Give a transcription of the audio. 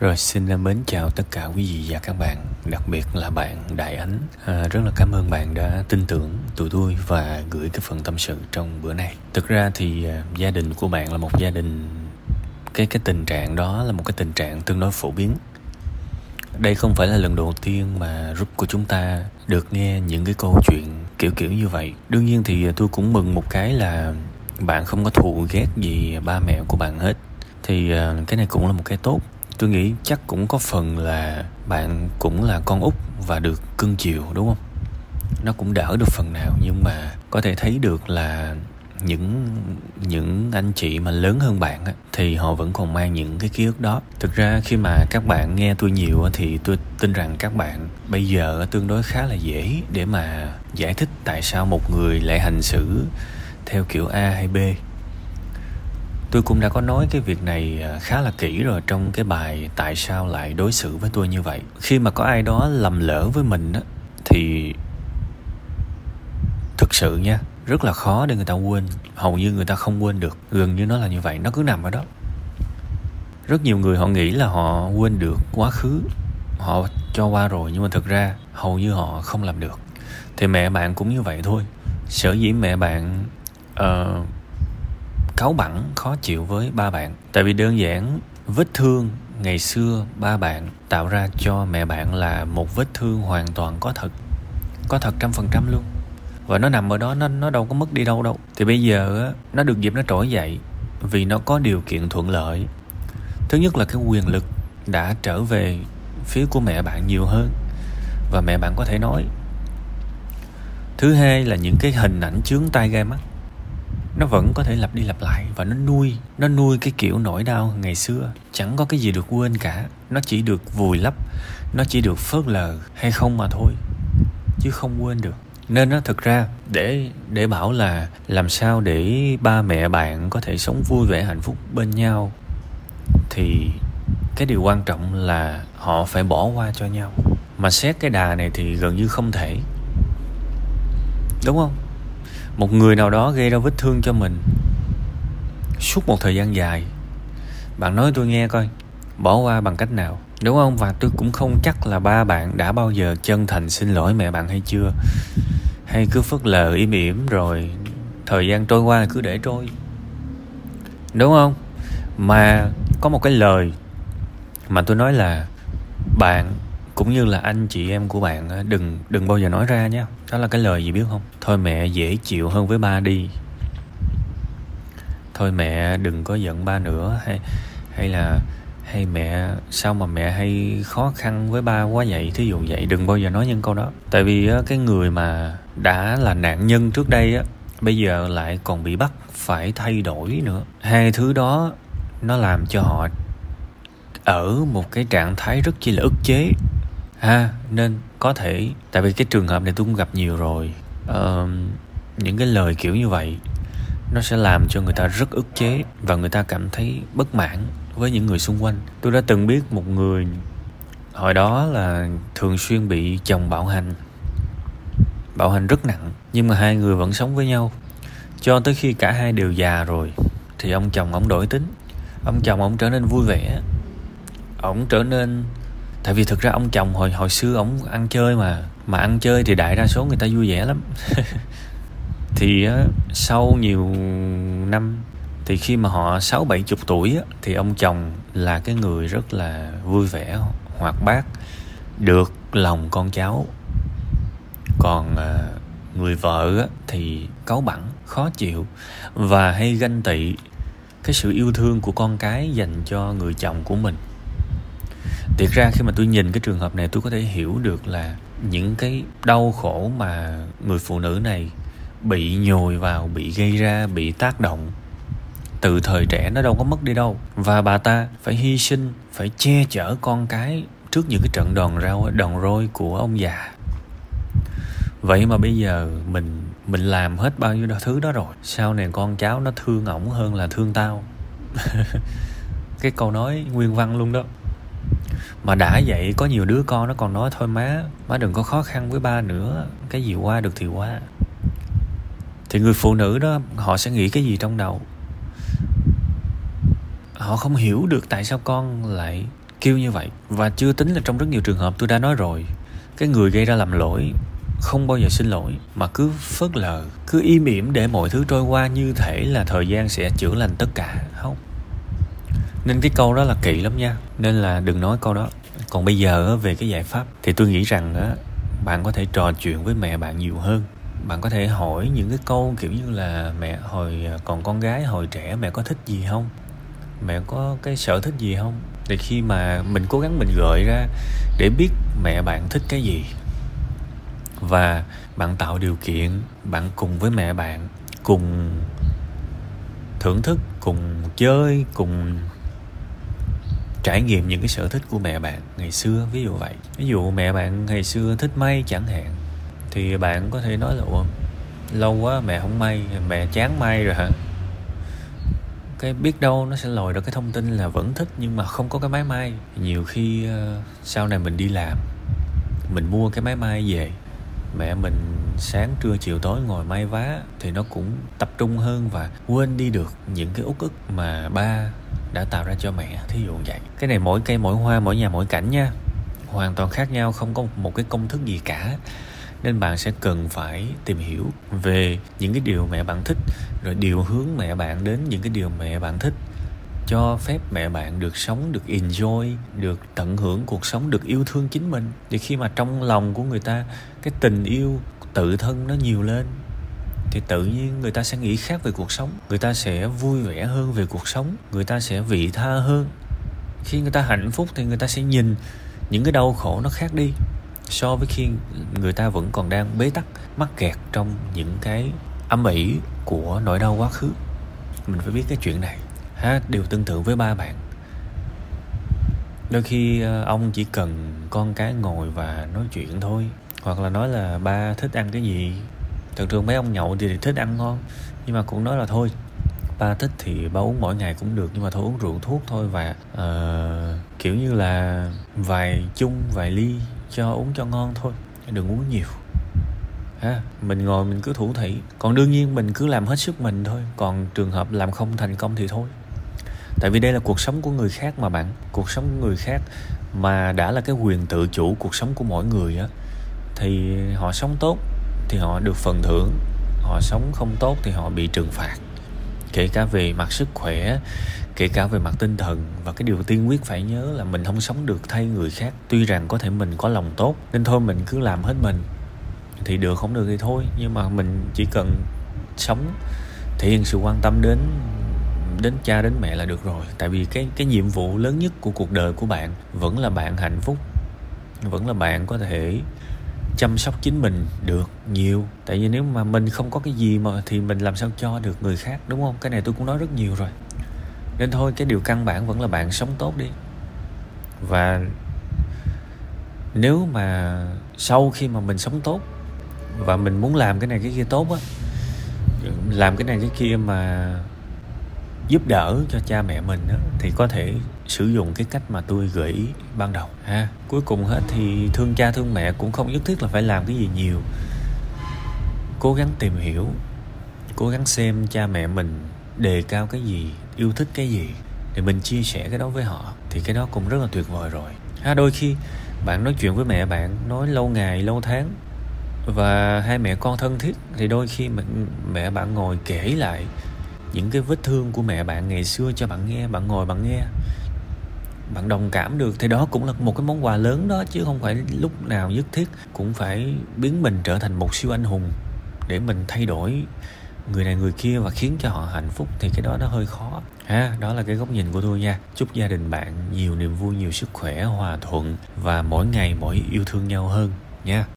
Rồi xin mến chào tất cả quý vị và các bạn Đặc biệt là bạn Đại Ánh. À, Rất là cảm ơn bạn đã tin tưởng tụi tôi Và gửi cái phần tâm sự trong bữa nay. Thực ra thì à, gia đình của bạn là một gia đình Cái cái tình trạng đó là một cái tình trạng tương đối phổ biến. Đây không phải là lần đầu tiên mà group của chúng ta Được nghe những cái câu chuyện kiểu kiểu như vậy. Đương nhiên thì à, tôi cũng mừng một cái là Bạn không có thù ghét gì ba mẹ của bạn hết. Thì à, cái này cũng là một cái tốt tôi nghĩ chắc cũng có phần là bạn cũng là con út và được cưng chiều đúng không? Nó cũng đỡ được phần nào nhưng mà có thể thấy được là những những anh chị mà lớn hơn bạn á, thì họ vẫn còn mang những cái ký ức đó. Thực ra khi mà các bạn nghe tôi nhiều á, thì tôi tin rằng các bạn bây giờ tương đối khá là dễ để mà giải thích tại sao một người lại hành xử theo kiểu a hay b tôi cũng đã có nói cái việc này à, khá là kỹ rồi trong cái bài tại sao lại đối xử với tôi như vậy. Khi mà có ai đó lầm lỡ với mình á thì thực sự nha rất là khó để người ta quên. Hầu như người ta không quên được gần như nó là như vậy nó cứ nằm ở đó. Rất nhiều người họ nghĩ là họ quên được quá khứ họ cho qua rồi nhưng mà thực ra hầu như họ không làm được. Thì mẹ bạn cũng như vậy thôi. Sở dĩ mẹ bạn uh, cáu bẳn khó chịu với ba bạn. Tại vì đơn giản, vết thương, ngày xưa ba bạn tạo ra cho mẹ bạn là một vết thương hoàn toàn có thật. Có thật trăm phần trăm luôn. Và nó nằm ở đó, nó nó đâu có mất đi đâu đâu. Thì bây giờ nó được dịp nó trỗi dậy vì nó có điều kiện thuận lợi. Thứ nhất là cái quyền lực đã trở về phía của mẹ bạn nhiều hơn và mẹ bạn có thể nói. Thứ hai là những cái hình ảnh chướng tai gai mắt nó vẫn có thể lặp đi lặp lại và nó nuôi nó nuôi cái kiểu nỗi đau ngày xưa. Chẳng có cái gì được quên cả. Nó chỉ được vùi lấp, nó chỉ được phớt lờ hay không mà thôi, chứ không quên được. Nên nó thực ra, để để bảo là làm sao để ba mẹ bạn có thể sống vui vẻ hạnh phúc bên nhau, thì cái điều quan trọng là họ phải bỏ qua cho nhau. Mà xét cái đà này thì gần như không thể. Đúng không? Một người nào đó gây ra vết thương cho mình. Suốt một thời gian dài, bạn nói tôi nghe coi, bỏ qua bằng cách nào? Đúng không? Và tôi cũng không chắc là ba bạn đã bao giờ chân thành xin lỗi mẹ bạn hay chưa? Hay cứ phớt lờ im ỉm rồi thời gian trôi qua cứ để trôi? Đúng không? Mà có một cái lời mà tôi nói là bạn cũng như là anh chị em của bạn đừng đừng bao giờ nói ra nhé. Đó là cái lời gì biết không? Thôi mẹ dễ chịu hơn với ba đi. Thôi mẹ đừng có giận ba nữa. Hay hay là, hay mẹ, sao mà mẹ hay khó khăn với ba quá vậy? Thí dụ vậy, đừng bao giờ nói những câu đó. Tại vì cái người mà đã là nạn nhân trước đây á, bây giờ lại còn bị bắt phải thay đổi nữa. Hai thứ đó nó làm cho họ ở một cái trạng thái rất chi là ức chế ha nên có thể. Tại vì cái trường hợp này tôi cũng gặp nhiều rồi. Uh, những cái lời kiểu như vậy nó sẽ làm cho người ta rất ức chế và người ta cảm thấy bất mãn với những người xung quanh. Tôi đã từng biết một người hồi đó là thường xuyên bị chồng bạo hành. Bạo hành rất nặng nhưng mà hai người vẫn sống với nhau. Cho tới khi cả hai đều già rồi thì ông chồng ông đổi tính. Ông chồng ông trở nên vui vẻ. Ông trở nên tại vì thực ra ông chồng hồi hồi xưa ông ăn chơi mà mà ăn chơi thì đại đa số người ta vui vẻ lắm. Thì sau nhiều năm, thì khi mà họ sáu bảy chục tuổi thì ông chồng là cái người rất là vui vẻ, hoạt bát, được lòng con cháu. Còn à, người vợ thì cáu bẳn khó chịu và hay ganh tị cái sự yêu thương của con cái dành cho người chồng của mình thiệt ra khi mà tôi nhìn cái trường hợp này tôi có thể hiểu được là những cái đau khổ mà người phụ nữ này bị nhồi vào, bị gây ra, bị tác động. Từ thời trẻ nó đâu có mất đi đâu. Và bà ta phải hy sinh, phải che chở con cái trước những cái trận đòn rau, đòn roi của ông già. Vậy mà bây giờ mình mình làm hết bao nhiêu thứ đó rồi sau này con cháu nó thương ổng hơn là thương tao? Cái câu nói nguyên văn luôn đó mà đã vậy, có nhiều đứa con nó còn nói, thôi má má đừng có khó khăn với ba nữa, cái gì qua được thì qua. Thì người phụ nữ đó, họ sẽ nghĩ cái gì trong đầu? Họ không hiểu được tại sao con lại kêu như vậy. Và chưa tính là trong rất nhiều trường hợp tôi đã nói rồi, cái người gây ra làm lỗi không bao giờ xin lỗi, mà cứ phớt lờ, cứ im ỉm để mọi thứ trôi qua như thể là thời gian sẽ chữa lành tất cả. Không nên cái câu đó là kỵ lắm nha. Nên là đừng nói câu đó. Còn bây giờ về cái giải pháp, thì tôi nghĩ rằng bạn có thể trò chuyện với mẹ bạn nhiều hơn. Bạn có thể hỏi những cái câu kiểu như là mẹ hồi à, còn con gái hồi trẻ, mẹ có thích gì không? Mẹ có cái sở thích gì không? Thì khi mà mình cố gắng mình gợi ra để biết mẹ bạn thích cái gì. Và bạn tạo điều kiện, bạn cùng với mẹ bạn, cùng thưởng thức, cùng chơi, cùng trải nghiệm những cái sở thích của mẹ bạn ngày xưa ví dụ vậy. Ví dụ mẹ bạn ngày xưa thích may chẳng hạn thì bạn có thể nói là Ủa, lâu quá mẹ không may mẹ chán may rồi hả? Cái biết đâu nó sẽ lòi được cái thông tin là vẫn thích nhưng mà không có cái máy may. Nhiều khi uh, sau này mình đi làm mình mua cái máy may về mẹ mình sáng trưa chiều tối ngồi may vá thì nó cũng tập trung hơn và quên đi được những cái uất ức mà ba đã tạo ra cho mẹ. Thí dụ vậy. Cái này mỗi cây, mỗi hoa, mỗi nhà, mỗi cảnh nha. Hoàn toàn khác nhau, không có một cái công thức gì cả. Nên bạn sẽ cần phải tìm hiểu về những cái điều mẹ bạn thích, rồi điều hướng mẹ bạn đến những cái điều mẹ bạn thích, cho phép mẹ bạn được sống, được enjoy, được tận hưởng cuộc sống, được yêu thương chính mình. Thì khi mà trong lòng của người ta, cái tình yêu tự thân nó nhiều lên thì tự nhiên người ta sẽ nghĩ khác về cuộc sống. Người ta sẽ vui vẻ hơn về cuộc sống. Người ta sẽ vị tha hơn. Khi người ta hạnh phúc thì người ta sẽ nhìn những cái đau khổ nó khác đi. So với khi người ta vẫn còn đang bế tắc, mắc kẹt trong những cái âm ỉ của nỗi đau quá khứ. Mình phải biết cái chuyện này. Ha điều tương tự với ba bạn. Đôi khi ờ, ông chỉ cần con cái ngồi và nói chuyện thôi. Hoặc là nói là, ba thích ăn cái gì? Thường thường mấy ông nhậu thì thích ăn ngon nhưng mà cũng nói là thôi ba thích thì ba uống mỗi ngày cũng được nhưng mà thôi uống rượu thuốc thôi và uh, kiểu như là vài chung vài ly cho uống cho ngon thôi đừng uống nhiều. Ha mình ngồi mình cứ thủ thị còn đương nhiên mình cứ làm hết sức mình thôi còn trường hợp làm không thành công thì thôi. Tại vì đây là cuộc sống của người khác mà bạn cuộc sống của người khác mà đã là cái quyền tự chủ cuộc sống của mỗi người á thì họ sống tốt thì họ được phần thưởng. Họ sống không tốt thì họ bị trừng phạt. Kể cả về mặt sức khỏe, kể cả về mặt tinh thần. Và cái điều tiên quyết phải nhớ là mình không sống được thay người khác. Tuy rằng có thể mình có lòng tốt, nên thôi mình cứ làm hết mình. Thì được, không được thì thôi. Nhưng mà mình chỉ cần sống, thể hiện sự quan tâm đến đến cha, đến mẹ là được rồi. Tại vì cái cái nhiệm vụ lớn nhất của cuộc đời của bạn vẫn là bạn hạnh phúc. Vẫn là bạn có thể chăm sóc chính mình được nhiều. Tại vì nếu mà mình không có cái gì mà thì mình làm sao cho được người khác, đúng không? Cái này tôi cũng nói rất nhiều rồi. Nên thôi, cái điều căn bản vẫn là bạn sống tốt đi. Và nếu mà sau khi mà mình sống tốt và mình muốn làm cái này cái kia tốt á, làm cái này cái kia mà giúp đỡ cho cha mẹ mình đó, thì có thể sử dụng cái cách mà tôi gợi ý ban đầu. Ha cuối cùng hết thì thương cha thương mẹ cũng không nhất thiết là phải làm cái gì nhiều. Cố gắng tìm hiểu cố gắng xem cha mẹ mình đề cao cái gì yêu thích cái gì thì mình chia sẻ cái đó với họ thì cái đó cũng rất là tuyệt vời rồi. Ha đôi khi bạn nói chuyện với mẹ bạn nói lâu ngày lâu tháng và hai mẹ con thân thiết thì đôi khi mẹ bạn ngồi kể lại những cái vết thương của mẹ bạn ngày xưa cho bạn nghe, bạn ngồi bạn nghe, bạn đồng cảm được, thì đó cũng là một cái món quà lớn đó, chứ không phải lúc nào nhất thiết cũng phải biến mình trở thành một siêu anh hùng để mình thay đổi người này người kia và khiến cho họ hạnh phúc, thì cái đó nó hơi khó. Ha, đó là cái góc nhìn của tôi nha. Chúc gia đình bạn nhiều niềm vui, nhiều sức khỏe, hòa thuận và mỗi ngày mỗi yêu thương nhau hơn nha.